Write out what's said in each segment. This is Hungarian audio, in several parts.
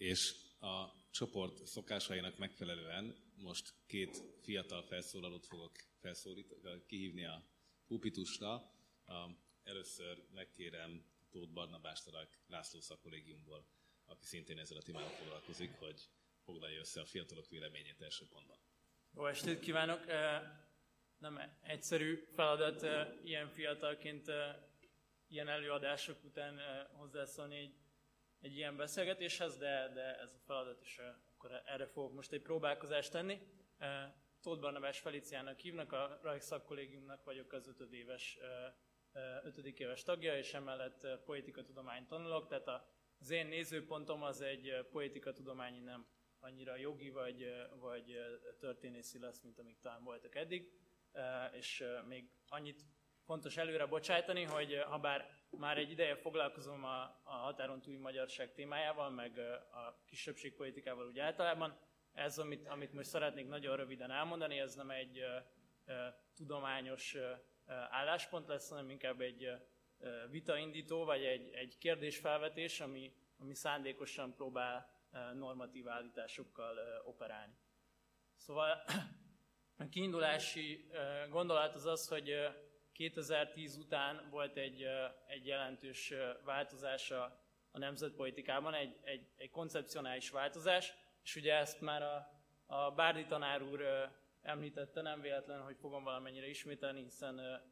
és a csoport szokásainak megfelelően most két fiatal felszólalót fogok felszólítani, kihívni a pupitusra. Először megkérem Tóth Barnabás László szakkollégiumból, aki szintén ezzel a témával foglalkozik, hogy foglalja össze a fiatalok véleményét első pontban. Jó estét kívánok! Nem egyszerű feladat ilyen fiatalként ilyen előadások után hozzászólni egy, egy ilyen beszélgetéshez, de, de ez a feladat is, akkor erre fogok most egy próbálkozást tenni. Tóth Barnabás Feliciának hívnak, a Rajk Szakkollégiumnak vagyok az ötödéves, ötödik éves tagja, és emellett politikatudományt tanulok, tehát az én nézőpontom az egy politikatudományi, nem annyira jogi vagy, vagy történészi lesz, mint amik talán voltak eddig. És még annyit fontos előre bocsájtani, hogy ha bár már egy ideje foglalkozom a, a határon túli magyarság témájával, meg a kisebbségpolitikával úgy általában, ez, amit, amit most szeretnék nagyon röviden elmondani, ez nem egy uh, tudományos uh, álláspont lesz, hanem inkább egy uh, vitaindító, vagy egy, egy kérdésfelvetés, ami, ami szándékosan próbál normatív állításokkal operálni. Szóval a kiindulási gondolat az az, hogy 2010 után volt egy, egy jelentős változás a, a nemzetpolitikában, egy, egy, egy koncepcionális változás, és ugye ezt már a, a Bárdi tanár úr említette, nem véletlen, hogy fogom valamennyire ismételni, hiszen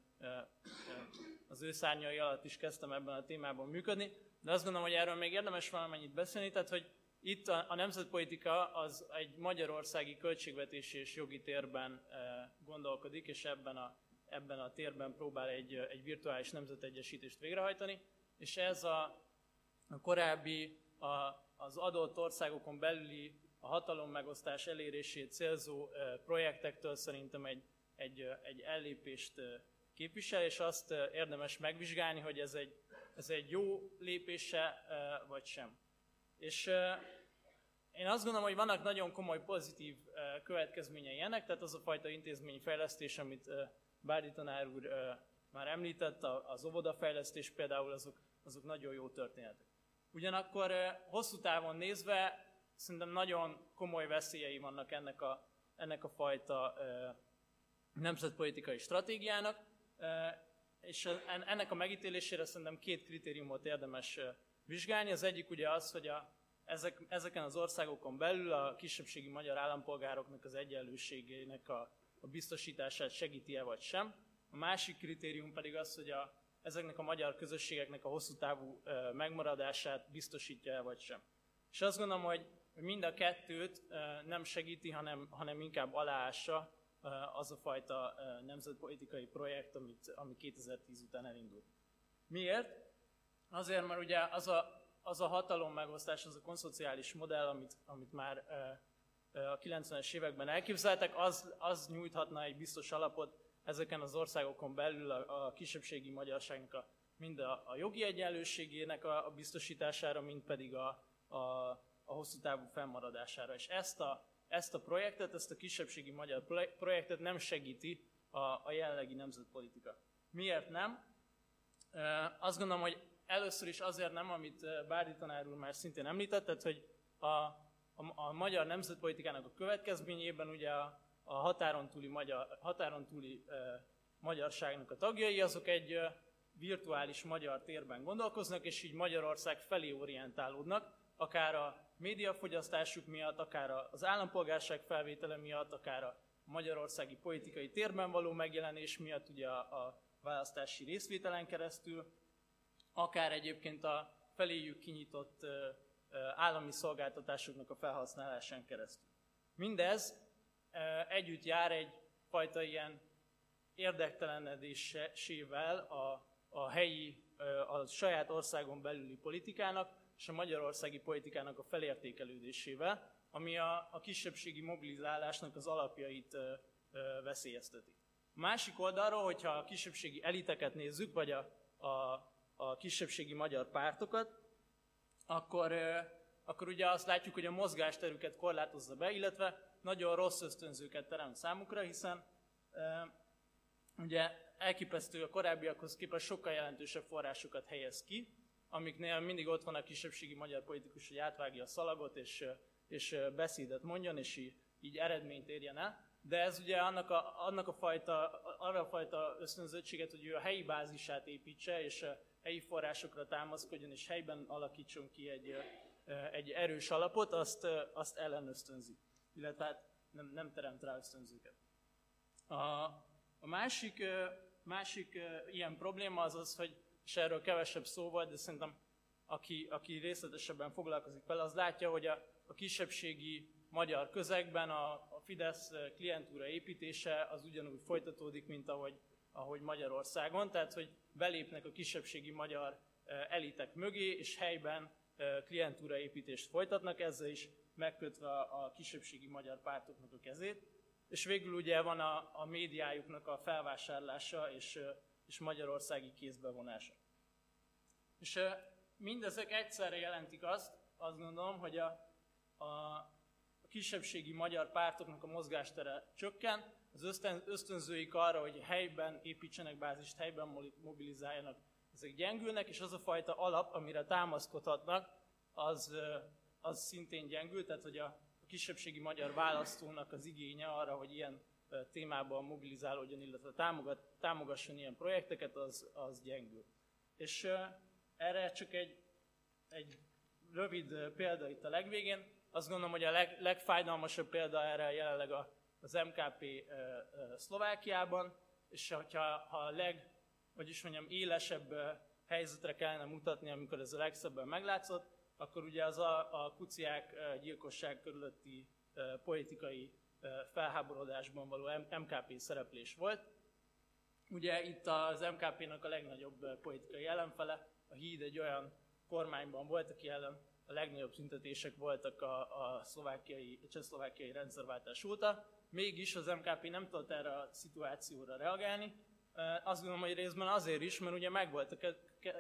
az ő szárnyai alatt is kezdtem ebben a témában működni, de azt gondolom, hogy erről még érdemes valamennyit beszélni, tehát hogy itt a, a nemzetpolitika az egy magyarországi költségvetési és jogi térben gondolkodik, és ebben a, ebben a térben próbál egy, egy virtuális nemzetegyesítést végrehajtani, és ez a, a korábbi a, az adott országokon belüli a hatalom megosztás elérését célzó projektektől szerintem egy, egy, egy ellépést képvisel, és azt érdemes megvizsgálni, hogy ez egy, ez egy jó lépése, vagy sem. És én azt gondolom, hogy vannak nagyon komoly pozitív következményei ennek, tehát az a fajta intézményfejlesztés, amit Bárdi tanár úr már említett, az óvodafejlesztés például, azok, azok nagyon jó történetek. Ugyanakkor hosszú távon nézve szerintem nagyon komoly veszélyei vannak ennek a, ennek a fajta nemzetpolitikai stratégiának, és ennek a megítélésére szerintem két kritériumot érdemes vizsgálni. Az egyik ugye az, hogy a, ezek, ezeken az országokon belül a kisebbségi magyar állampolgároknak az egyenlőségének a, a biztosítását segíti-e vagy sem. A másik kritérium pedig az, hogy a, ezeknek a magyar közösségeknek a hosszú távú e, megmaradását biztosítja-e vagy sem. És azt gondolom, hogy mind a kettőt e, nem segíti, hanem, hanem inkább aláássa e, az a fajta e, nemzetpolitikai projekt, amit, ami 2010 után elindult. Miért? Azért, mert ugye az a, az a hatalom megosztás, az a konszociális modell, amit, amit már a 90-es években elképzeltek, az, az nyújthatna egy biztos alapot ezeken az országokon belül a, a kisebbségi magyarságnak a, mind a, a jogi egyenlőségének a, a biztosítására, mind pedig a, a, a hosszú távú fennmaradására. És ezt a, ezt a projektet, ezt a kisebbségi magyar projektet nem segíti a, a jelenlegi nemzetpolitika. Miért nem? Azt gondolom, hogy Először is azért nem, amit Bárdi tanár úr már szintén említett, tehát, hogy a, a, a magyar nemzetpolitikának a következményében ugye a, a határon túli, magyar, határon túli e, magyarságnak a tagjai, azok egy e, virtuális magyar térben gondolkoznak, és így Magyarország felé orientálódnak, akár a médiafogyasztásuk miatt, akár az állampolgárság felvétele miatt, akár a magyarországi politikai térben való megjelenés miatt, ugye a, a választási részvételen keresztül, akár egyébként a feléjük kinyitott állami szolgáltatásoknak a felhasználásán keresztül. Mindez együtt jár egy fajta ilyen érdektelenedésével a, a helyi, a saját országon belüli politikának és a magyarországi politikának a felértékelődésével, ami a, a kisebbségi mobilizálásnak az alapjait veszélyezteti. A másik oldalról, hogyha a kisebbségi eliteket nézzük, vagy a, a a kisebbségi magyar pártokat, akkor, akkor ugye azt látjuk, hogy a mozgásterüket korlátozza be, illetve nagyon rossz ösztönzőket teremt számukra, hiszen ugye elképesztő a korábbiakhoz képest sokkal jelentősebb forrásokat helyez ki, amiknél mindig ott van a kisebbségi magyar politikus, hogy átvágja a szalagot, és, és beszédet mondjon, és így, így eredményt érjen el. De ez ugye annak a, annak a fajta, arra a fajta ösztönzöttséget, hogy ő a helyi bázisát építse, és helyi forrásokra támaszkodjon, és helyben alakítson ki egy, egy erős alapot, azt, azt ellenösztönzi. Illetve hát nem, nem teremt rá ösztönzőket. A, a másik, másik ilyen probléma az az, hogy, és erről kevesebb szó volt, de szerintem aki, aki részletesebben foglalkozik vele, az látja, hogy a, a kisebbségi magyar közegben a, a Fidesz klientúra építése az ugyanúgy folytatódik, mint ahogy, ahogy Magyarországon, tehát hogy belépnek a kisebbségi magyar elitek mögé, és helyben klientúra építést folytatnak, ezzel is megkötve a kisebbségi magyar pártoknak a kezét. És végül ugye van a, a médiájuknak a felvásárlása és, és magyarországi kézbevonása. És mindezek egyszerre jelentik azt, azt gondolom, hogy a, a kisebbségi magyar pártoknak a mozgástere csökken, az ösztön, ösztönzőik arra, hogy helyben építsenek bázist, helyben mobilizáljanak, ezek gyengülnek, és az a fajta alap, amire támaszkodhatnak, az, az szintén gyengül, tehát hogy a kisebbségi magyar választónak az igénye arra, hogy ilyen témában mobilizálódjon, illetve támogat, támogasson ilyen projekteket, az, az gyengül. És erre csak egy, egy rövid példa itt a legvégén. Azt gondolom, hogy a leg, legfájdalmasabb példa erre jelenleg a, az MKP Szlovákiában, és hogyha ha a leg, vagyis mondjam, élesebb helyzetre kellene mutatni, amikor ez a legszebben meglátszott, akkor ugye az a, a kuciák gyilkosság körülötti politikai felháborodásban való MKP szereplés volt. Ugye itt az MKP-nak a legnagyobb politikai ellenfele, a híd egy olyan kormányban volt, aki ellen a legnagyobb tüntetések voltak a, a szlovákiai, csehszlovákiai rendszerváltás óta. Mégis az MKP nem tudott erre a szituációra reagálni. Azt gondolom, hogy részben azért is, mert ugye meg volt a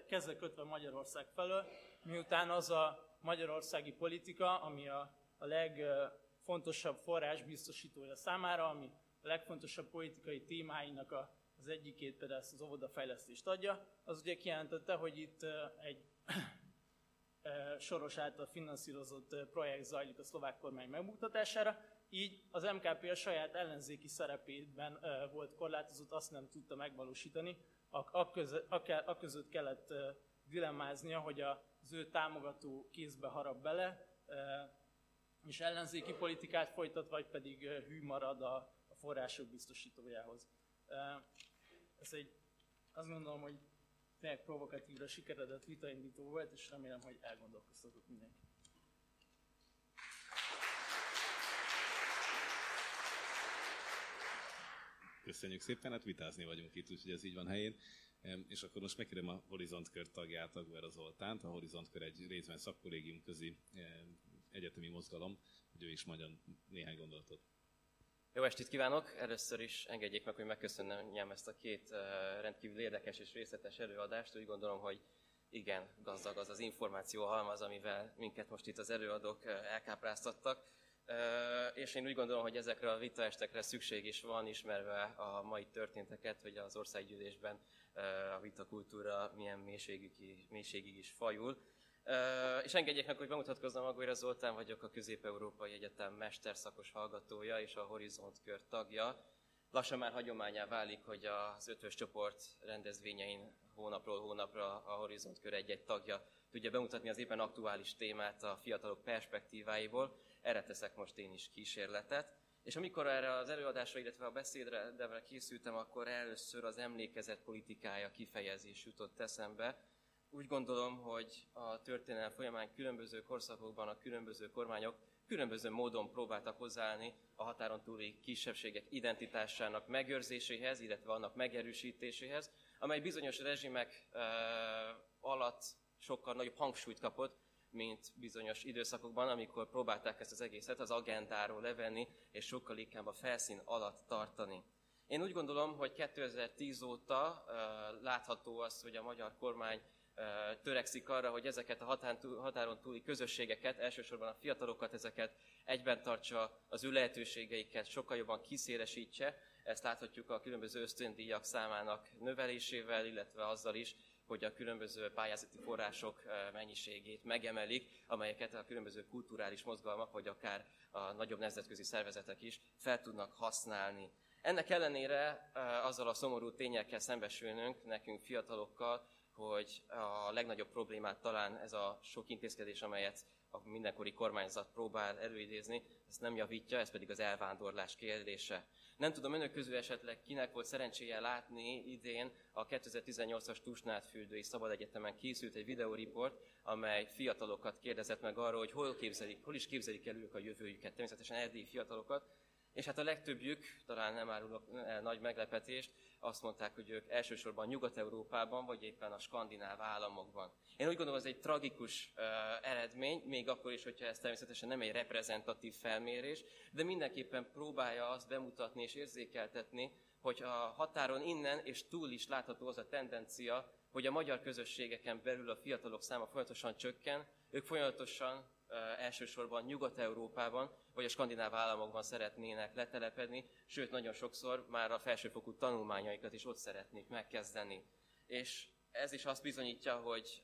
keze kötve Magyarország felől, miután az a magyarországi politika, ami a, a legfontosabb forrás biztosítója számára, ami a legfontosabb politikai témáinak a, az egyikét például ezt az óvodafejlesztést adja, az ugye kijelentette, hogy itt egy soros által finanszírozott projekt zajlik a szlovák kormány megmutatására, így az MKP a saját ellenzéki szerepében volt korlátozott, azt nem tudta megvalósítani, a, között kellett dilemmáznia, hogy az ő támogató kézbe harap bele, és ellenzéki politikát folytat, vagy pedig hű marad a, források biztosítójához. Ez egy, azt gondolom, hogy tényleg provokatívra sikeredett vitaindító volt, és remélem, hogy elgondolkoztatott mindenki. Köszönjük szépen, hát vitázni vagyunk itt, úgyhogy ez így van helyén. És akkor most megkérem a Horizont Kör tagját, Agver Zoltánt. A Horizont Kör egy részben szakkollégium közi egyetemi mozgalom, hogy ő is mondjon néhány gondolatot. Jó estét kívánok! Először is engedjék meg, hogy megköszönjem ezt a két rendkívül érdekes és részletes előadást. Úgy gondolom, hogy igen, gazdag az az információ halmaz, amivel minket most itt az előadók elkápráztattak. És én úgy gondolom, hogy ezekre a vitaestekre szükség is van, ismerve a mai történteket, hogy az országgyűlésben a vitakultúra milyen mélységig, mélységig is fajul. És engedjék meg, hogy bemutatkozzam, Agolyra Zoltán vagyok, a Közép-Európai Egyetem mesterszakos hallgatója és a Horizont kör tagja. Lassan már hagyományá válik, hogy az ötös csoport rendezvényein hónapról hónapra a Horizont kör egy-egy tagja tudja bemutatni az éppen aktuális témát a fiatalok perspektíváiból. Erre teszek most én is kísérletet. És amikor erre az előadásra, illetve a beszédre de készültem, akkor először az emlékezet politikája kifejezés jutott eszembe, úgy gondolom, hogy a történelem folyamán különböző korszakokban a különböző kormányok különböző módon próbáltak hozzáállni a határon túli kisebbségek identitásának megőrzéséhez, illetve annak megerősítéséhez, amely bizonyos rezsimek uh, alatt sokkal nagyobb hangsúlyt kapott, mint bizonyos időszakokban, amikor próbálták ezt az egészet az agendáról levenni, és sokkal inkább a felszín alatt tartani. Én úgy gondolom, hogy 2010 óta uh, látható az, hogy a magyar kormány törekszik arra, hogy ezeket a határon túli közösségeket, elsősorban a fiatalokat, ezeket egyben tartsa, az ő lehetőségeiket sokkal jobban kiszélesítse. Ezt láthatjuk a különböző ösztöndíjak számának növelésével, illetve azzal is, hogy a különböző pályázati források mennyiségét megemelik, amelyeket a különböző kulturális mozgalmak, vagy akár a nagyobb nemzetközi szervezetek is fel tudnak használni. Ennek ellenére azzal a szomorú tényekkel szembesülnünk, nekünk fiatalokkal, hogy a legnagyobb problémát talán ez a sok intézkedés, amelyet a mindenkori kormányzat próbál előidézni, ezt nem javítja, ez pedig az elvándorlás kérdése. Nem tudom, önök közül esetleg kinek volt szerencséje látni idén a 2018-as Tusnád fürdői Szabad Egyetemen készült egy videóriport, amely fiatalokat kérdezett meg arról, hogy hol, képzelik, hol is képzelik el ők a jövőjüket, természetesen erdélyi fiatalokat, és hát a legtöbbjük, talán nem árulok nagy meglepetést, azt mondták, hogy ők elsősorban Nyugat-Európában, vagy éppen a skandináv államokban. Én úgy gondolom, ez egy tragikus uh, eredmény, még akkor is, hogyha ez természetesen nem egy reprezentatív felmérés, de mindenképpen próbálja azt bemutatni és érzékeltetni, hogy a határon innen és túl is látható az a tendencia, hogy a magyar közösségeken belül a fiatalok száma folyamatosan csökken, ők folyamatosan elsősorban Nyugat-Európában vagy a skandináv államokban szeretnének letelepedni, sőt nagyon sokszor már a felsőfokú tanulmányaikat is ott szeretnék megkezdeni. És ez is azt bizonyítja, hogy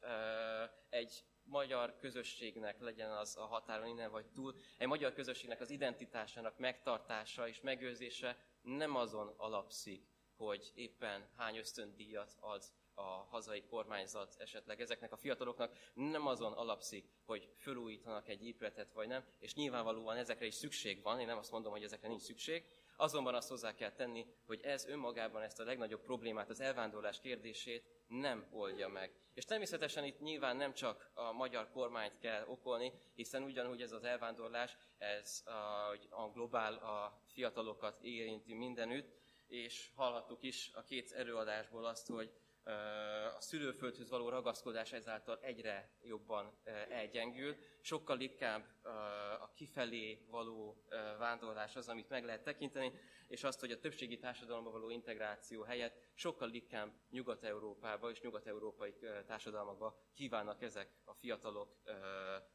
egy magyar közösségnek legyen az a határon innen vagy túl, egy magyar közösségnek az identitásának megtartása és megőrzése nem azon alapszik, hogy éppen hány ösztöndíjat ad a hazai kormányzat esetleg ezeknek a fiataloknak nem azon alapszik, hogy felújítanak egy épületet vagy nem, és nyilvánvalóan ezekre is szükség van, én nem azt mondom, hogy ezekre nincs szükség, azonban azt hozzá kell tenni, hogy ez önmagában ezt a legnagyobb problémát, az elvándorlás kérdését nem oldja meg. És természetesen itt nyilván nem csak a magyar kormányt kell okolni, hiszen ugyanúgy ez az elvándorlás, ez a, a globál a fiatalokat érinti mindenütt, és hallhattuk is a két előadásból azt, hogy a szülőföldhöz való ragaszkodás ezáltal egyre jobban elgyengül. Sokkal inkább a kifelé való vándorlás az, amit meg lehet tekinteni, és azt, hogy a többségi társadalomba való integráció helyett sokkal inkább Nyugat-Európába és nyugat-európai társadalmakba kívánnak ezek a fiatalok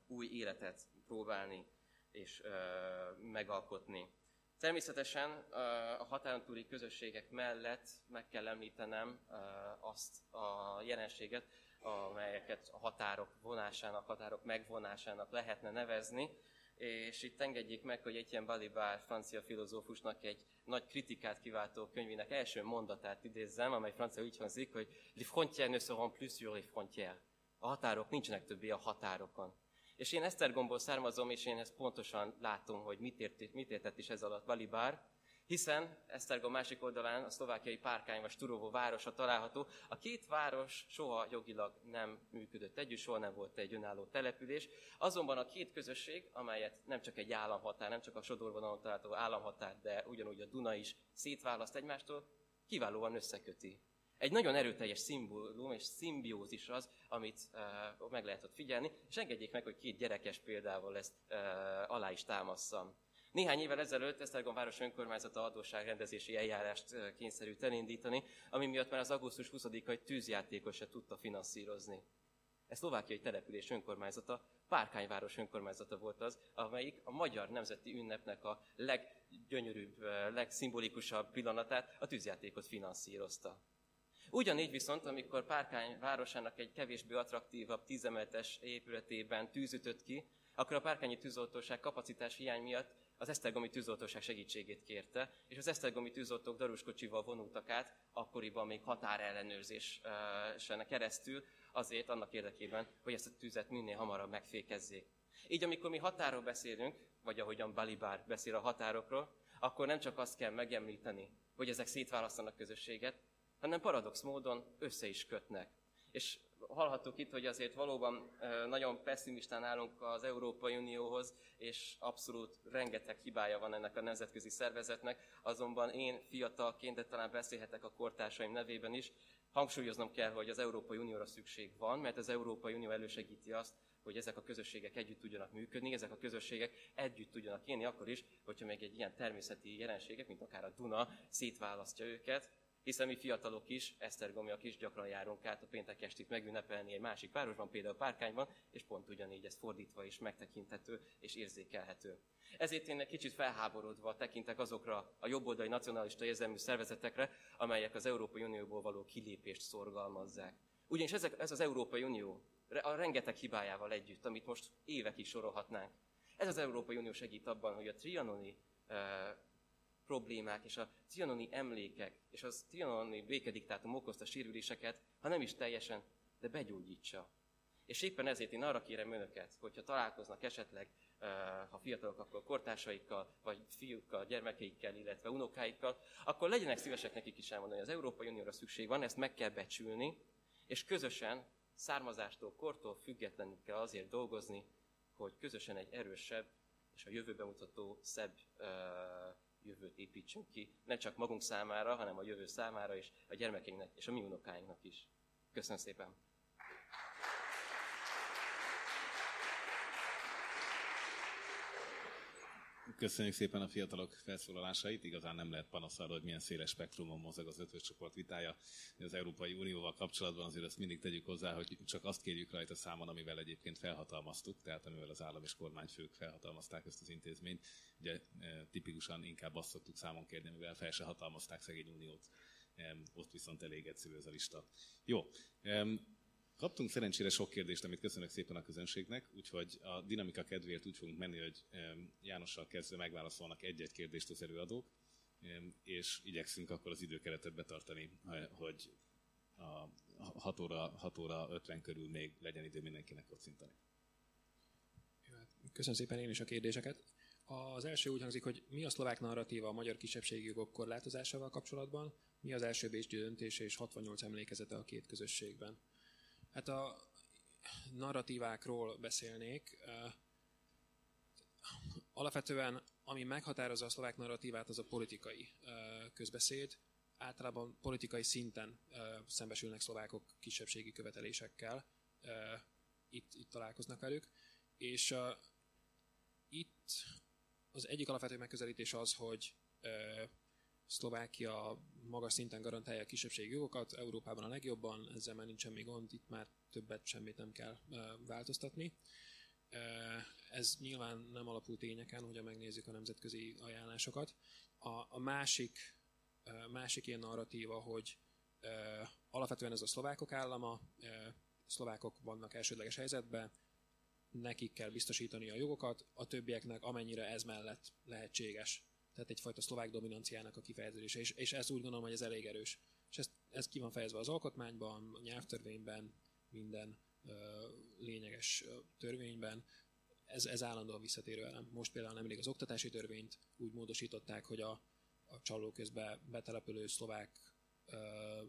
új életet próbálni és megalkotni. Természetesen a határon túli közösségek mellett meg kell említenem azt a jelenséget, amelyeket a határok vonásának, határok megvonásának lehetne nevezni, és itt engedjék meg, hogy Etienne Balibar francia filozófusnak egy nagy kritikát kiváltó könyvének első mondatát idézzem, amely francia úgy hangzik, hogy les frontières ne seront plus sur les frontières. A határok nincsenek többé a határokon. És én Esztergomból származom, és én ezt pontosan látom, hogy mit, ért, mit értett is ez alatt Balibár, hiszen Esztergom másik oldalán a szlovákiai Párkány vagy Sturovó városa található. A két város soha jogilag nem működött együtt, soha nem volt egy önálló település. Azonban a két közösség, amelyet nem csak egy államhatár, nem csak a sodorvonalon található államhatár, de ugyanúgy a Duna is szétválaszt egymástól, kiválóan összeköti. Egy nagyon erőteljes szimbólum és szimbiózis az, amit uh, meg lehet ott figyelni, és engedjék meg, hogy két gyerekes példával ezt uh, alá is támasszam. Néhány évvel ezelőtt Esztergom város önkormányzata adósságrendezési eljárást kényszerült elindítani, ami miatt már az augusztus 20-ai tűzjátékos se tudta finanszírozni. Ez szlovákiai település önkormányzata, Párkányváros önkormányzata volt az, amelyik a magyar nemzeti ünnepnek a leggyönyörűbb, legszimbolikusabb pillanatát, a tűzjátékot finanszírozta. Ugyanígy viszont, amikor Párkány városának egy kevésbé attraktívabb tízemeletes épületében tűzütött ki, akkor a párkányi tűzoltóság kapacitás hiány miatt az Esztergomi tűzoltóság segítségét kérte, és az Esztergomi tűzoltók daruskocsival vonultak át, akkoriban még határellenőrzésen keresztül, azért annak érdekében, hogy ezt a tűzet minél hamarabb megfékezzék. Így amikor mi határól beszélünk, vagy ahogyan Balibár beszél a határokról, akkor nem csak azt kell megemlíteni, hogy ezek szétválasztanak közösséget, hanem paradox módon össze is kötnek. És hallhattuk itt, hogy azért valóban nagyon pessimistán állunk az Európai Unióhoz, és abszolút rengeteg hibája van ennek a nemzetközi szervezetnek, azonban én fiatalként, de talán beszélhetek a kortársaim nevében is, hangsúlyoznom kell, hogy az Európai Unióra szükség van, mert az Európai Unió elősegíti azt, hogy ezek a közösségek együtt tudjanak működni, ezek a közösségek együtt tudjanak élni, akkor is, hogyha még egy ilyen természeti jelenségek, mint akár a Duna, szétválasztja őket, hiszen mi fiatalok is, esztergomiak is gyakran járunk át a péntek estit megünnepelni egy másik városban, például Párkányban, és pont ugyanígy ez fordítva is megtekinthető és érzékelhető. Ezért én egy kicsit felháborodva tekintek azokra a jobboldali nacionalista érzelmű szervezetekre, amelyek az Európai Unióból való kilépést szorgalmazzák. Ugyanis ezek, ez az Európai Unió a rengeteg hibájával együtt, amit most évekig sorolhatnánk. Ez az Európai Unió segít abban, hogy a trianoni problémák és a trianoni emlékek és a trianoni békediktátum okozta sérüléseket, ha nem is teljesen, de begyógyítsa. És éppen ezért én arra kérem önöket, hogyha találkoznak esetleg, ha fiatalok, akkor kortársaikkal, vagy fiúkkal, gyermekeikkel, illetve unokáikkal, akkor legyenek szívesek nekik is elmondani, hogy az Európai Unióra szükség van, ezt meg kell becsülni, és közösen, származástól, kortól függetlenül kell azért dolgozni, hogy közösen egy erősebb és a jövőben mutató szebb jövőt építsünk ki, ne csak magunk számára, hanem a jövő számára is, a gyermekeinknek és a mi unokáinknak is. Köszönöm szépen! Köszönjük szépen a fiatalok felszólalásait. Igazán nem lehet panasz hogy milyen széles spektrumon mozog az ötös csoport vitája az Európai Unióval kapcsolatban. Azért ezt mindig tegyük hozzá, hogy csak azt kérjük rajta számon, amivel egyébként felhatalmaztuk, tehát amivel az állam és kormányfők felhatalmazták ezt az intézményt. Ugye e, tipikusan inkább azt szoktuk számon kérni, amivel fel se hatalmazták szegény uniót. Ott viszont elég egyszerű ez a lista. Jó. Kaptunk szerencsére sok kérdést, amit köszönök szépen a közönségnek, úgyhogy a dinamika kedvéért úgy fogunk menni, hogy Jánossal kezdve megválaszolnak egy-egy kérdést az előadók, és igyekszünk akkor az időkeretet betartani, hogy a 6 óra, 6 óra 50 körül még legyen idő mindenkinek kocintani. Hát köszönöm szépen én is a kérdéseket. Az első úgy hangzik, hogy mi a szlovák narratíva a magyar kisebbségi jogok korlátozásával kapcsolatban, mi az első Bécsi döntése és 68 emlékezete a két közösségben. Hát a narratívákról beszélnék. Alapvetően, ami meghatározza a szlovák narratívát, az a politikai közbeszéd. Általában politikai szinten szembesülnek szlovákok kisebbségi követelésekkel. Itt, itt találkoznak velük. És itt az egyik alapvető megközelítés az, hogy Szlovákia magas szinten garantálja a kisebbségi jogokat, Európában a legjobban, ezzel már nincs semmi gond, itt már többet semmit nem kell változtatni. Ez nyilván nem alapul tényeken, hogyha megnézzük a nemzetközi ajánlásokat. A, a másik, másik ilyen narratíva, hogy alapvetően ez a szlovákok állama, szlovákok vannak elsődleges helyzetben, nekik kell biztosítani a jogokat, a többieknek amennyire ez mellett lehetséges tehát egyfajta szlovák dominanciának a kifejezése, és, és ez úgy gondolom, hogy ez elég erős. És ez, ez ki van fejezve az alkotmányban, a nyelvtörvényben, minden ö, lényeges törvényben, ez, ez állandóan visszatérő elem. Most például nemrég az oktatási törvényt úgy módosították, hogy a, a csaló közben betelepülő szlovák ö,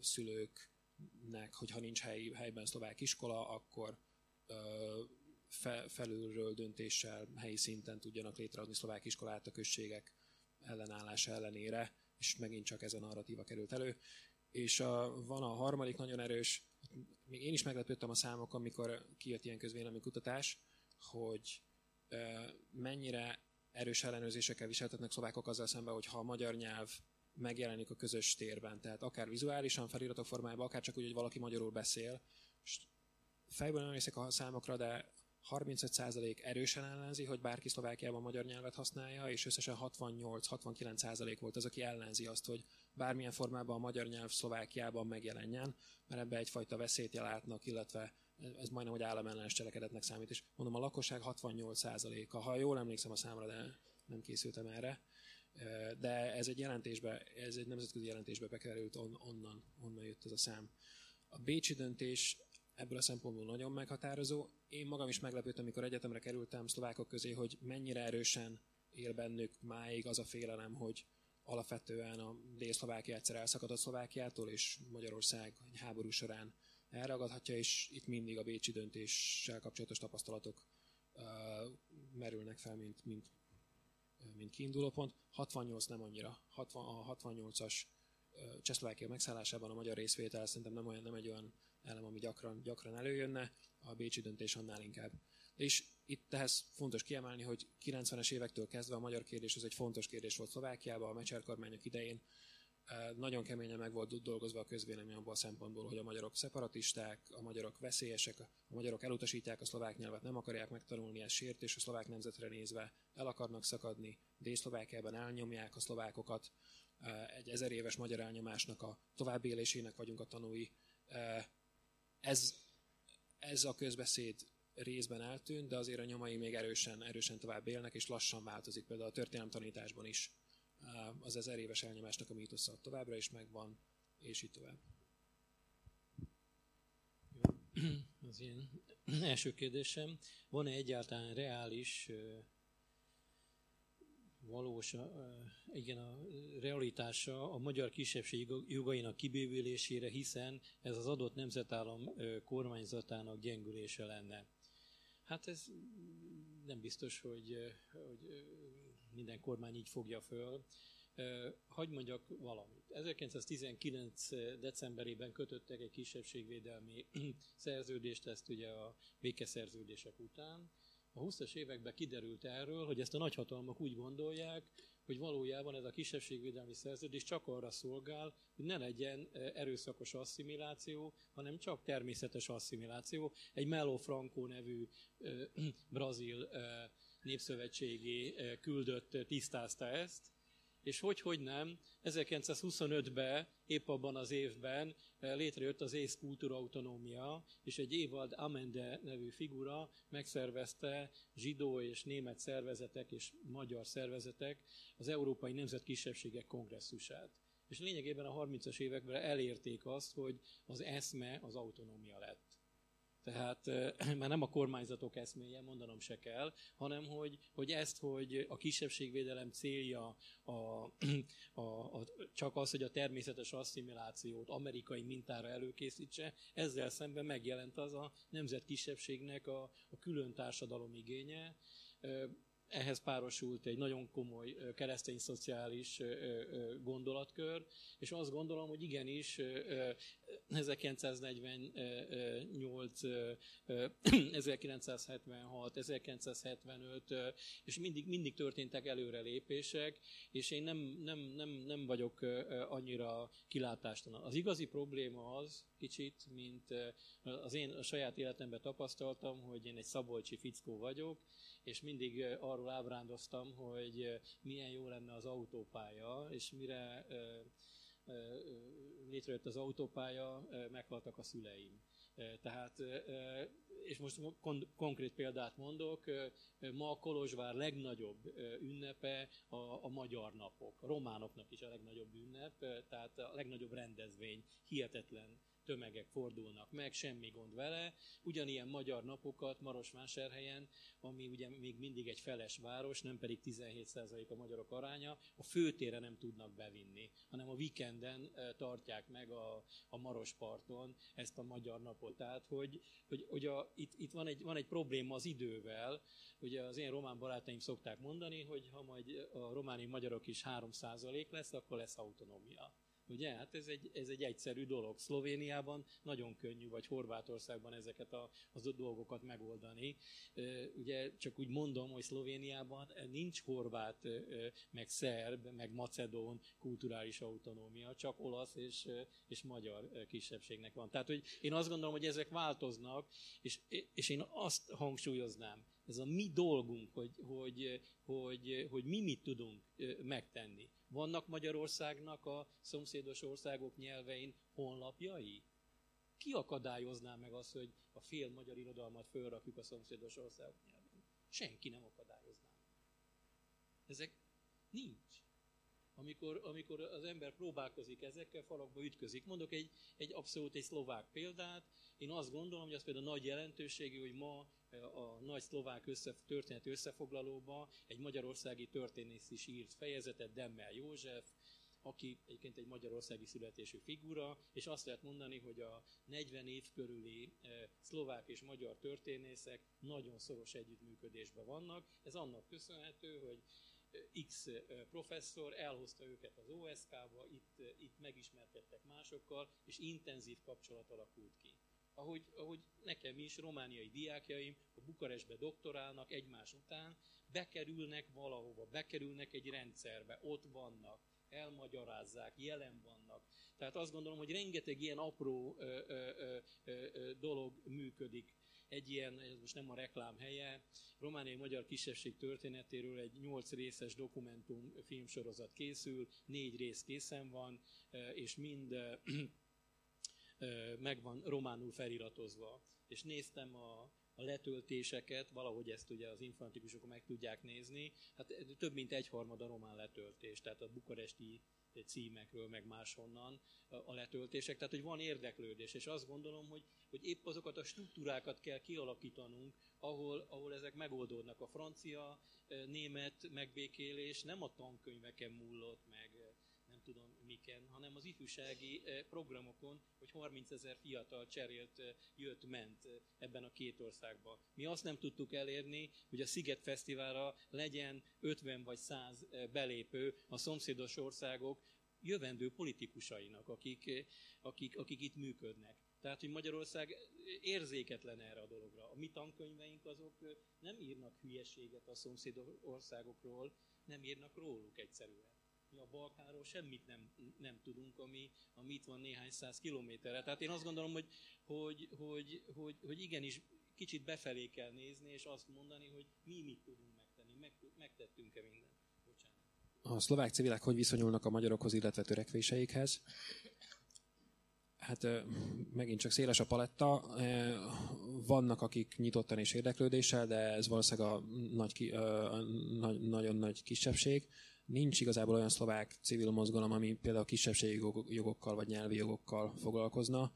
szülőknek, hogyha nincs hely, helyben szlovák iskola, akkor ö, fe, felülről döntéssel helyi szinten tudjanak létrehozni szlovák iskolát a községek ellenállása ellenére, és megint csak ez a narratíva került elő. És a, van a harmadik nagyon erős, még én is meglepődtem a számok, amikor kijött ilyen közvéleménykutatás, hogy e, mennyire erős ellenőrzésekkel viseltetnek szlovákok azzal szemben, hogy ha a magyar nyelv megjelenik a közös térben, tehát akár vizuálisan, feliratok formájában, akár csak úgy, hogy valaki magyarul beszél, és fejből nem a számokra, de 35% erősen ellenzi, hogy bárki Szlovákiában magyar nyelvet használja, és összesen 68-69% volt az, aki ellenzi azt, hogy bármilyen formában a magyar nyelv Szlovákiában megjelenjen, mert ebbe egyfajta veszélyt jelátnak, illetve ez majdnem, hogy államellenes cselekedetnek számít. És mondom, a lakosság 68%-a, ha jól emlékszem a számra, de nem készültem erre, de ez egy jelentésbe, ez egy nemzetközi jelentésbe bekerült, on, onnan, onnan jött ez a szám. A Bécsi döntés ebből a szempontból nagyon meghatározó. Én magam is meglepődtem, amikor egyetemre kerültem szlovákok közé, hogy mennyire erősen él bennük máig az a félelem, hogy alapvetően a Dél-Szlovákia egyszer elszakadott Szlovákiától, és Magyarország egy háború során elragadhatja, és itt mindig a bécsi döntéssel kapcsolatos tapasztalatok uh, merülnek fel, mint, mint, mint kiinduló pont. 68 nem annyira. 60, a 68-as uh, Csehszlovákia megszállásában a magyar részvétel szerintem nem, olyan, nem egy olyan elem, ami gyakran, gyakran előjönne, a bécsi döntés annál inkább. És itt ehhez fontos kiemelni, hogy 90-es évektől kezdve a magyar kérdés az egy fontos kérdés volt Szlovákiában, a Mecser kormányok idején. Nagyon keményen meg volt dolgozva a közvélemény abból a szempontból, hogy a magyarok szeparatisták, a magyarok veszélyesek, a magyarok elutasítják a szlovák nyelvet, nem akarják megtanulni, ez és a szlovák nemzetre nézve el akarnak szakadni, Dél-Szlovákiában elnyomják a szlovákokat, egy ezer éves magyar elnyomásnak a továbbélésének vagyunk a tanúi, ez, ez a közbeszéd részben eltűnt, de azért a nyomai még erősen, erősen tovább élnek, és lassan változik. Például a történelem tanításban is az ezer éves elnyomásnak a mítosza továbbra is megvan, és így tovább. Az én első kérdésem, van-e egyáltalán reális, valós, igen, a realitása a magyar kisebbség jogainak kibővülésére, hiszen ez az adott nemzetállam kormányzatának gyengülése lenne. Hát ez nem biztos, hogy, hogy minden kormány így fogja föl. Hagy mondjak valamit. 1919. decemberében kötöttek egy kisebbségvédelmi szerződést, ezt ugye a békeszerződések után. A 20-as években kiderült erről, hogy ezt a nagyhatalmak úgy gondolják, hogy valójában ez a kisebbségvédelmi szerződés csak arra szolgál, hogy ne legyen erőszakos asszimiláció, hanem csak természetes asszimiláció. Egy Melo Franco nevű brazil népszövetségi küldött tisztázta ezt, és hogy, hogy nem, 1925-ben, épp abban az évben létrejött az ész kultúra és egy Évald Amende nevű figura megszervezte zsidó és német szervezetek és magyar szervezetek az Európai Nemzetkisebbségek Kongresszusát. És lényegében a 30-as években elérték azt, hogy az eszme az autonómia lett. Tehát már nem a kormányzatok eszméje, mondanom se kell, hanem hogy, hogy ezt, hogy a kisebbségvédelem célja a, a, a, csak az, hogy a természetes asszimilációt amerikai mintára előkészítse, ezzel szemben megjelent az a nemzetkisebbségnek a, a külön társadalom igénye. Ehhez párosult egy nagyon komoly keresztény szociális gondolatkör, és azt gondolom, hogy igenis 1948, 1976, 1975, és mindig, mindig történtek előrelépések, és én nem, nem, nem, nem vagyok annyira kilátástalan. Az igazi probléma az, kicsit, mint az én a saját életemben tapasztaltam, hogy én egy szabolcsi fickó vagyok, és mindig arról ábrándoztam, hogy milyen jó lenne az autópálya, és mire létrejött az autópálya, meghaltak a szüleim. Tehát, és most konkrét példát mondok, ma a Kolozsvár legnagyobb ünnepe a, a magyar napok. A románoknak is a legnagyobb ünnep, tehát a legnagyobb rendezvény, hihetetlen tömegek fordulnak meg, semmi gond vele. Ugyanilyen magyar napokat Marosvásárhelyen, ami ugye még mindig egy feles város, nem pedig 17% a magyarok aránya, a főtére nem tudnak bevinni, hanem a vikenden eh, tartják meg a, a Marosparton ezt a magyar napot. Tehát, hogy, hogy, hogy a, itt, itt van, egy, van egy probléma az idővel, ugye az én román barátaim szokták mondani, hogy ha majd a románi magyarok is 3% lesz, akkor lesz autonómia. Ugye? Hát ez egy, ez egy egyszerű dolog. Szlovéniában nagyon könnyű, vagy Horvátországban ezeket a, az a dolgokat megoldani. Ugye csak úgy mondom, hogy Szlovéniában nincs horvát, meg szerb, meg macedón kulturális autonómia, csak olasz és, és magyar kisebbségnek van. Tehát, hogy én azt gondolom, hogy ezek változnak, és, és én azt hangsúlyoznám, ez a mi dolgunk, hogy, hogy, hogy, hogy mi mit tudunk megtenni. Vannak Magyarországnak a szomszédos országok nyelvein honlapjai? Ki akadályozná meg azt, hogy a fél magyar irodalmat fölrakjuk a szomszédos országok nyelvén? Senki nem akadályozná. Ezek nincs. Amikor, amikor az ember próbálkozik ezekkel, falakba ütközik. Mondok egy, egy abszolút egy szlovák példát. Én azt gondolom, hogy az például nagy jelentőségű, hogy ma a nagy szlovák össze, történet összefoglalóba egy magyarországi történész is írt fejezetet, Demmel József, aki egyébként egy magyarországi születésű figura, és azt lehet mondani, hogy a 40 év körüli szlovák és magyar történészek nagyon szoros együttműködésben vannak. Ez annak köszönhető, hogy X professzor elhozta őket az OSK-ba, itt, itt megismerkedtek másokkal, és intenzív kapcsolat alakult ki ahogy, ahogy nekem is, romániai diákjaim a Bukarestbe doktorálnak egymás után, bekerülnek valahova, bekerülnek egy rendszerbe, ott vannak, elmagyarázzák, jelen vannak. Tehát azt gondolom, hogy rengeteg ilyen apró ö, ö, ö, ö, dolog működik. Egy ilyen, ez most nem a reklám helye, romániai magyar kisebbség történetéről egy nyolc részes dokumentum filmsorozat készül, négy rész készen van, és mind meg van románul feliratozva. És néztem a, a letöltéseket, valahogy ezt ugye az informatikusok meg tudják nézni, hát több mint egyharmad a román letöltés, tehát a bukaresti címekről, meg máshonnan a letöltések, tehát hogy van érdeklődés, és azt gondolom, hogy, hogy épp azokat a struktúrákat kell kialakítanunk, ahol, ahol ezek megoldódnak. A francia, német megbékélés nem a tankönyveken múlott, meg miken, hanem az ifjúsági programokon, hogy 30 ezer fiatal cserélt, jött, ment ebben a két országban. Mi azt nem tudtuk elérni, hogy a Sziget Fesztiválra legyen 50 vagy 100 belépő a szomszédos országok jövendő politikusainak, akik, akik, akik itt működnek. Tehát, hogy Magyarország érzéketlen erre a dologra. A mi tankönyveink azok nem írnak hülyeséget a szomszédos országokról, nem írnak róluk egyszerűen mi a Balkánról semmit nem, nem tudunk, ami, ami itt van néhány száz kilométerre. Tehát én azt gondolom, hogy, hogy, hogy, hogy, hogy igenis kicsit befelé kell nézni, és azt mondani, hogy mi mit tudunk megtenni, meg, megtettünk-e mindent. Bocsánat. A szlovák civilek hogy viszonyulnak a magyarokhoz, illetve törekvéseikhez? Hát megint csak széles a paletta. Vannak, akik nyitottan és érdeklődéssel, de ez valószínűleg a, nagy, a nagy, nagyon nagy kisebbség nincs igazából olyan szlovák civil mozgalom, ami például kisebbségi jogokkal vagy nyelvi jogokkal foglalkozna.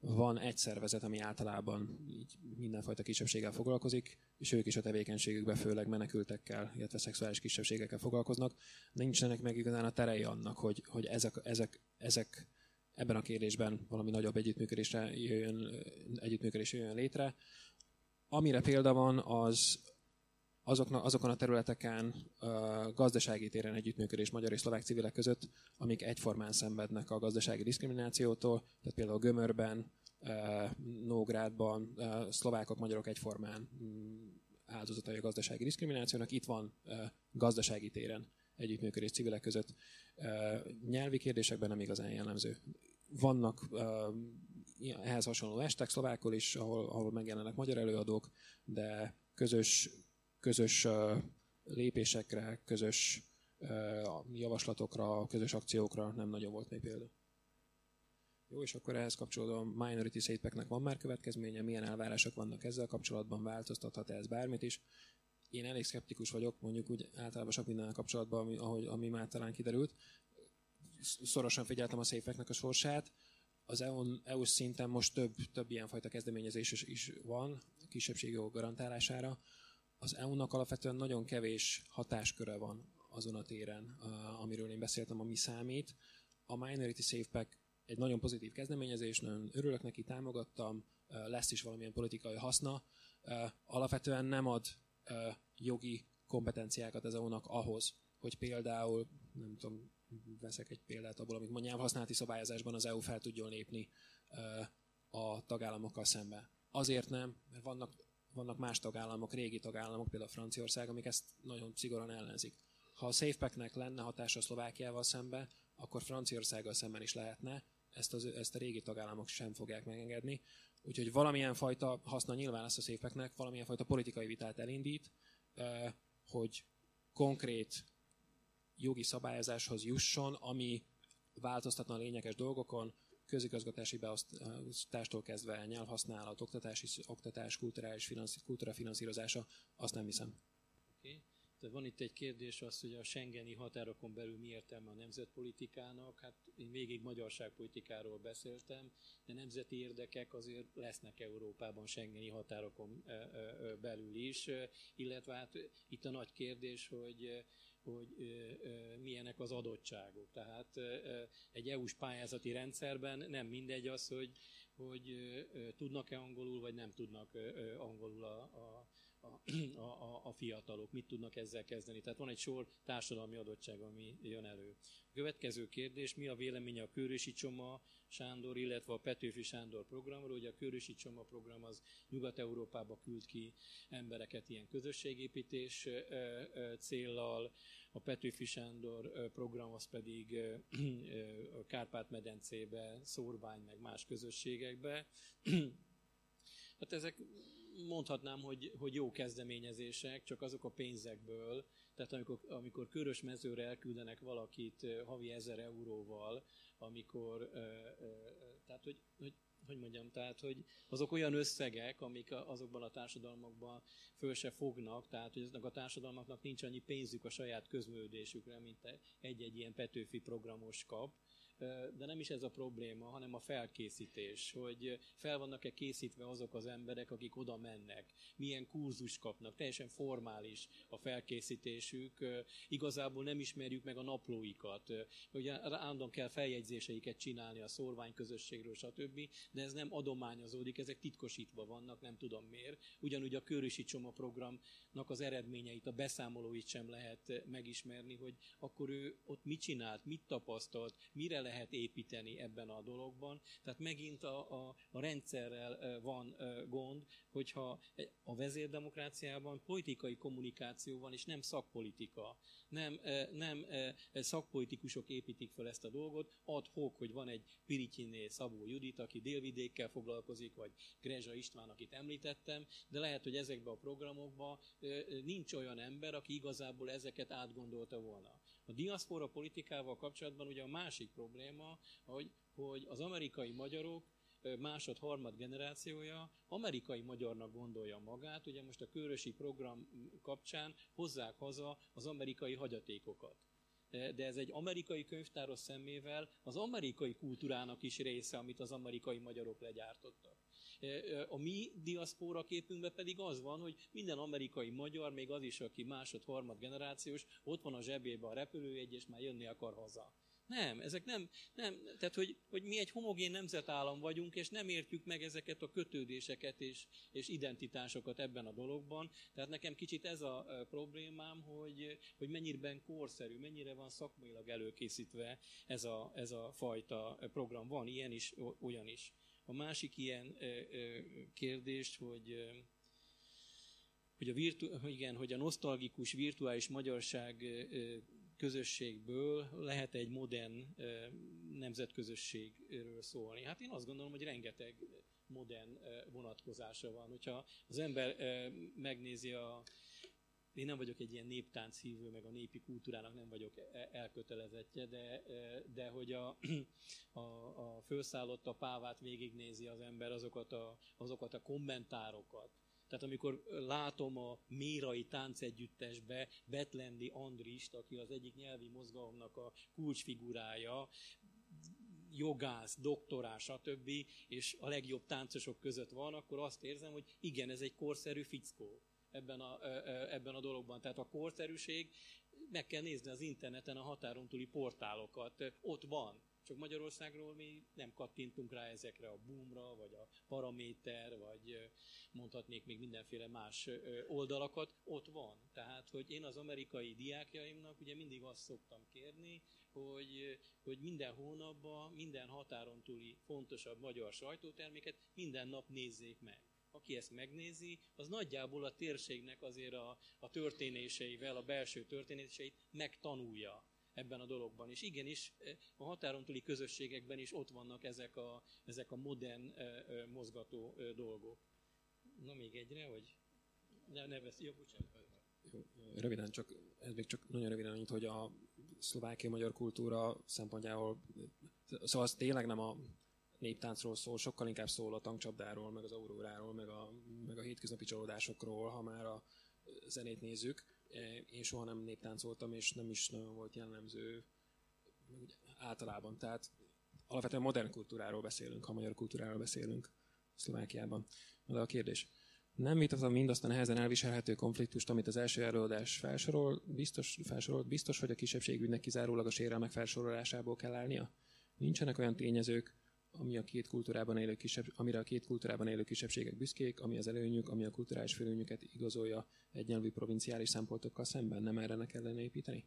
Van egy szervezet, ami általában így mindenfajta kisebbséggel foglalkozik, és ők is a tevékenységükben főleg menekültekkel, illetve szexuális kisebbségekkel foglalkoznak. Nincsenek meg igazán a terei annak, hogy, hogy ezek, ezek, ezek ebben a kérdésben valami nagyobb együttműködésre jöjjön, együttműködés jöjjön létre. Amire példa van, az azokna, azokon a területeken gazdasági téren együttműködés magyar és szlovák civilek között, amik egyformán szenvednek a gazdasági diszkriminációtól, tehát például Gömörben, Nógrádban szlovákok, magyarok egyformán um, áldozatai a gazdasági diszkriminációnak. Itt van gazdasági téren együttműködés civilek között. Nyelvi kérdésekben nem igazán jellemző. Vannak ehhez hasonló estek szlovákul is, ahol, ahol megjelennek magyar előadók, de közös közös lépésekre, közös javaslatokra, közös akciókra nem nagyon volt még példa. Jó, és akkor ehhez kapcsolódóan Minority State van már következménye, milyen elvárások vannak ezzel kapcsolatban, változtathat -e ez bármit is. Én elég szkeptikus vagyok, mondjuk úgy általában sok minden kapcsolatban, ami, ahogy, ami már talán kiderült. Szorosan figyeltem a szépeknek a sorsát. Az EU-s EU szinten most több, több ilyenfajta kezdeményezés is, is van, kisebbségi jogok garantálására az EU-nak alapvetően nagyon kevés hatásköre van azon a téren, amiről én beszéltem, ami számít. A Minority Safe Pack egy nagyon pozitív kezdeményezés, nagyon örülök neki, támogattam, lesz is valamilyen politikai haszna. Alapvetően nem ad jogi kompetenciákat az EU-nak ahhoz, hogy például, nem tudom, veszek egy példát abból, amit mondjam, használati szabályozásban az EU fel tudjon lépni a tagállamokkal szembe. Azért nem, mert vannak vannak más tagállamok, régi tagállamok, például Franciaország, amik ezt nagyon szigorúan ellenzik. Ha a SafePack-nek lenne hatása Szlovákiával szembe, akkor Franciaországgal szemben is lehetne, ezt, az, ezt a régi tagállamok sem fogják megengedni. Úgyhogy valamilyen fajta haszna nyilván lesz a SafePack-nek, valamilyen fajta politikai vitát elindít, hogy konkrét jogi szabályozáshoz jusson, ami változtatna a lényeges dolgokon, közigazgatási beosztástól kezdve nyelvhasználat, oktatási, oktatás, kulturális finanszírozása, azt nem hiszem. Okay. Tehát van itt egy kérdés az, hogy a Schengeni határokon belül mi értelme a nemzetpolitikának. Hát én végig magyarságpolitikáról beszéltem, de nemzeti érdekek azért lesznek Európában Schengeni határokon belül is, illetve hát itt a nagy kérdés, hogy hogy milyenek az adottságok. Tehát egy EU-s pályázati rendszerben nem mindegy az, hogy, hogy tudnak-e angolul, vagy nem tudnak angolul a, a, a, a, a fiatalok, mit tudnak ezzel kezdeni. Tehát van egy sor társadalmi adottság, ami jön elő. A következő kérdés, mi a véleménye a Kőrösi Csoma Sándor, illetve a Petőfi Sándor programról. Ugye a Kőrösi Csoma program az Nyugat-Európába küld ki embereket ilyen közösségépítés céllal, a Petőfi Sándor program az pedig a Kárpát-medencébe, Szórvány, meg más közösségekbe. Hát ezek mondhatnám, hogy, hogy jó kezdeményezések, csak azok a pénzekből, tehát amikor, amikor körös mezőre elküldenek valakit havi ezer euróval, amikor Tehát, hogy, hogy hogy mondjam, tehát, hogy azok olyan összegek, amik azokban a társadalmakban föl se fognak, tehát, hogy ezek a társadalmaknak nincs annyi pénzük a saját közműődésükre, mint egy-egy ilyen Petőfi programos kap, de nem is ez a probléma, hanem a felkészítés, hogy fel vannak-e készítve azok az emberek, akik oda mennek, milyen kurzus kapnak, teljesen formális a felkészítésük, igazából nem ismerjük meg a naplóikat, ugye állandóan kell feljegyzéseiket csinálni a szórványközösségről, stb., de ez nem adományozódik, ezek titkosítva vannak, nem tudom miért. Ugyanúgy a Körösi Csoma programnak az eredményeit, a beszámolóit sem lehet megismerni, hogy akkor ő ott mit csinált, mit tapasztalt, mire lehet építeni ebben a dologban. Tehát megint a, a, a rendszerrel van gond, hogyha a vezérdemokráciában politikai kommunikáció van, és nem szakpolitika. Nem, nem szakpolitikusok építik fel ezt a dolgot, ad hoc, hogy van egy Pirityiné Szabó Judit, aki délvidékkel foglalkozik, vagy Grezsa István, akit említettem, de lehet, hogy ezekben a programokban nincs olyan ember, aki igazából ezeket átgondolta volna. A diaszpora politikával kapcsolatban ugye a másik probléma, hogy, hogy az amerikai magyarok másod-harmad generációja amerikai magyarnak gondolja magát, ugye most a körösi program kapcsán hozzák haza az amerikai hagyatékokat. De ez egy amerikai könyvtáros szemével az amerikai kultúrának is része, amit az amerikai magyarok legyártottak. A mi diaszpóra képünkben pedig az van, hogy minden amerikai magyar, még az is, aki másod-harmad generációs, ott van a zsebébe a repülőjegy, és már jönni akar haza. Nem, ezek nem, nem tehát hogy, hogy mi egy homogén nemzetállam vagyunk, és nem értjük meg ezeket a kötődéseket és, és identitásokat ebben a dologban. Tehát nekem kicsit ez a problémám, hogy, hogy mennyire korszerű, mennyire van szakmailag előkészítve ez a, ez a fajta program. Van ilyen is, olyan is. A másik ilyen kérdés, hogy hogy a, virtu, igen, hogy a nosztalgikus virtuális magyarság közösségből lehet egy modern nemzetközösségről szólni. Hát én azt gondolom, hogy rengeteg modern vonatkozása van. Hogyha az ember megnézi a én nem vagyok egy ilyen néptánc hívő, meg a népi kultúrának nem vagyok e, elkötelezettje, de, de hogy a, a, a főszállott a pávát végignézi az ember azokat a, azokat a kommentárokat, tehát amikor látom a Mérai táncegyüttesbe Betlendi Andrist, aki az egyik nyelvi mozgalomnak a kulcsfigurája, jogász, doktorás, stb., és a legjobb táncosok között van, akkor azt érzem, hogy igen, ez egy korszerű fickó ebben a, ebben a dologban. Tehát a korszerűség, meg kell nézni az interneten a határon túli portálokat, ott van. Csak Magyarországról mi nem kattintunk rá ezekre a boomra, vagy a paraméter, vagy mondhatnék még mindenféle más oldalakat, ott van. Tehát, hogy én az amerikai diákjaimnak ugye mindig azt szoktam kérni, hogy, hogy minden hónapban, minden határon túli fontosabb magyar sajtóterméket minden nap nézzék meg aki ezt megnézi, az nagyjából a térségnek azért a, a történéseivel, a belső történéseit megtanulja ebben a dologban. És igenis, a határon túli közösségekben is ott vannak ezek a, ezek a modern mozgató dolgok. Na még egyre, vagy ne, ne vesz, jó, bocsánat. Röviden csak, ez még csak nagyon röviden annyit, hogy a szlovákiai magyar kultúra szempontjából, szóval az tényleg nem a néptáncról szól, sokkal inkább szól a tankcsapdáról, meg az auróráról, meg a, meg a hétköznapi csalódásokról, ha már a zenét nézzük. Én soha nem néptáncoltam, és nem is nagyon volt jellemző általában. Tehát alapvetően modern kultúráról beszélünk, ha magyar kultúráról beszélünk Szlovákiában. De a kérdés. Nem vitatom mindazt a nehezen elviselhető konfliktust, amit az első előadás felsorol, biztos, felsorolt, biztos, hogy a kisebbségügynek kizárólag a sérelmek felsorolásából kell állnia? Nincsenek olyan tényezők, ami a két kultúrában élő kisebb, amire a két kultúrában élő kisebbségek büszkék, ami az előnyük, ami a kulturális fölőnyüket igazolja egynyelvű provinciális szempontokkal szemben, nem erre ne kellene építeni?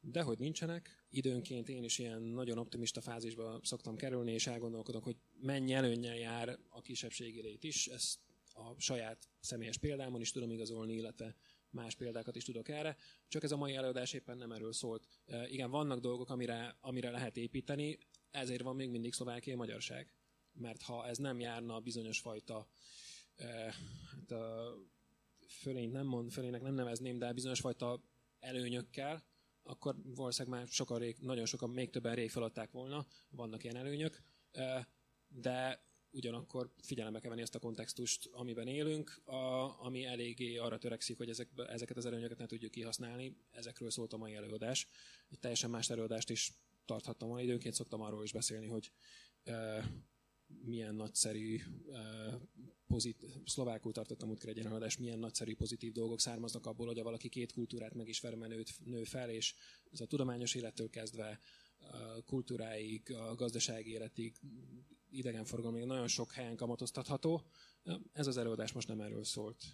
De hogy nincsenek, időnként én is ilyen nagyon optimista fázisba szoktam kerülni, és elgondolkodok, hogy mennyi előnyel jár a kisebbségi lét is, ezt a saját személyes példámon is tudom igazolni, illetve más példákat is tudok erre, csak ez a mai előadás éppen nem erről szólt. E, igen, vannak dolgok, amire, amire lehet építeni, ezért van még mindig szlovákiai magyarság. Mert ha ez nem járna bizonyos fajta eh, hát a fölényt nem mond, fölének nem nevezném, de bizonyos fajta előnyökkel, akkor valószínűleg már sokan rég, nagyon sokan, még többen rég feladták volna, vannak ilyen előnyök. Eh, de ugyanakkor figyelembe kell venni ezt a kontextust, amiben élünk, a, ami eléggé arra törekszik, hogy ezek, ezeket az előnyöket ne tudjuk kihasználni. Ezekről szólt a mai előadás. Egy teljesen más előadást is tarthattam volna. Időnként szoktam arról is beszélni, hogy e, milyen nagyszerű e, pozit, szlovákul tartottam útkor egy előadást, milyen nagyszerű pozitív dolgok származnak abból, hogy valaki két kultúrát megismer, nőtt, nő fel, és ez a tudományos élettől kezdve a kultúráig, a gazdasági életig, idegenforgalomig nagyon sok helyen kamatoztatható. Ez az előadás most nem erről szólt.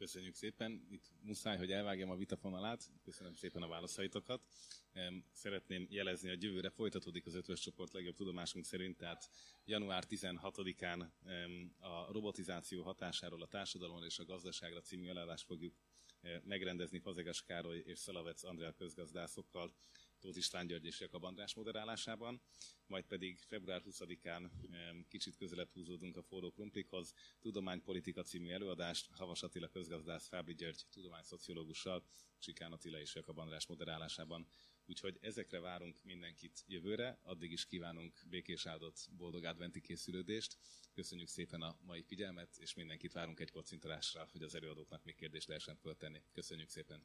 Köszönjük szépen. Itt muszáj, hogy elvágjam a vitafonalát. Köszönöm szépen a válaszaitokat. Szeretném jelezni, hogy jövőre folytatódik az ötös csoport legjobb tudomásunk szerint, tehát január 16-án a robotizáció hatásáról a társadalomra és a gazdaságra című előadást fogjuk megrendezni Fazegas Károly és Szalavec Andrea közgazdászokkal Tóth István György és Jakab András moderálásában, majd pedig február 20-án kicsit közelebb húzódunk a forró krumplikhoz, Tudománypolitika című előadást Havas Attila közgazdász Fábri György tudományszociológussal, Csikán Attila és Jakab András moderálásában. Úgyhogy ezekre várunk mindenkit jövőre, addig is kívánunk békés áldott, boldog adventi készülődést. Köszönjük szépen a mai figyelmet, és mindenkit várunk egy kocintolásra, hogy az előadóknak még kérdést lehessen föltenni. Köszönjük szépen!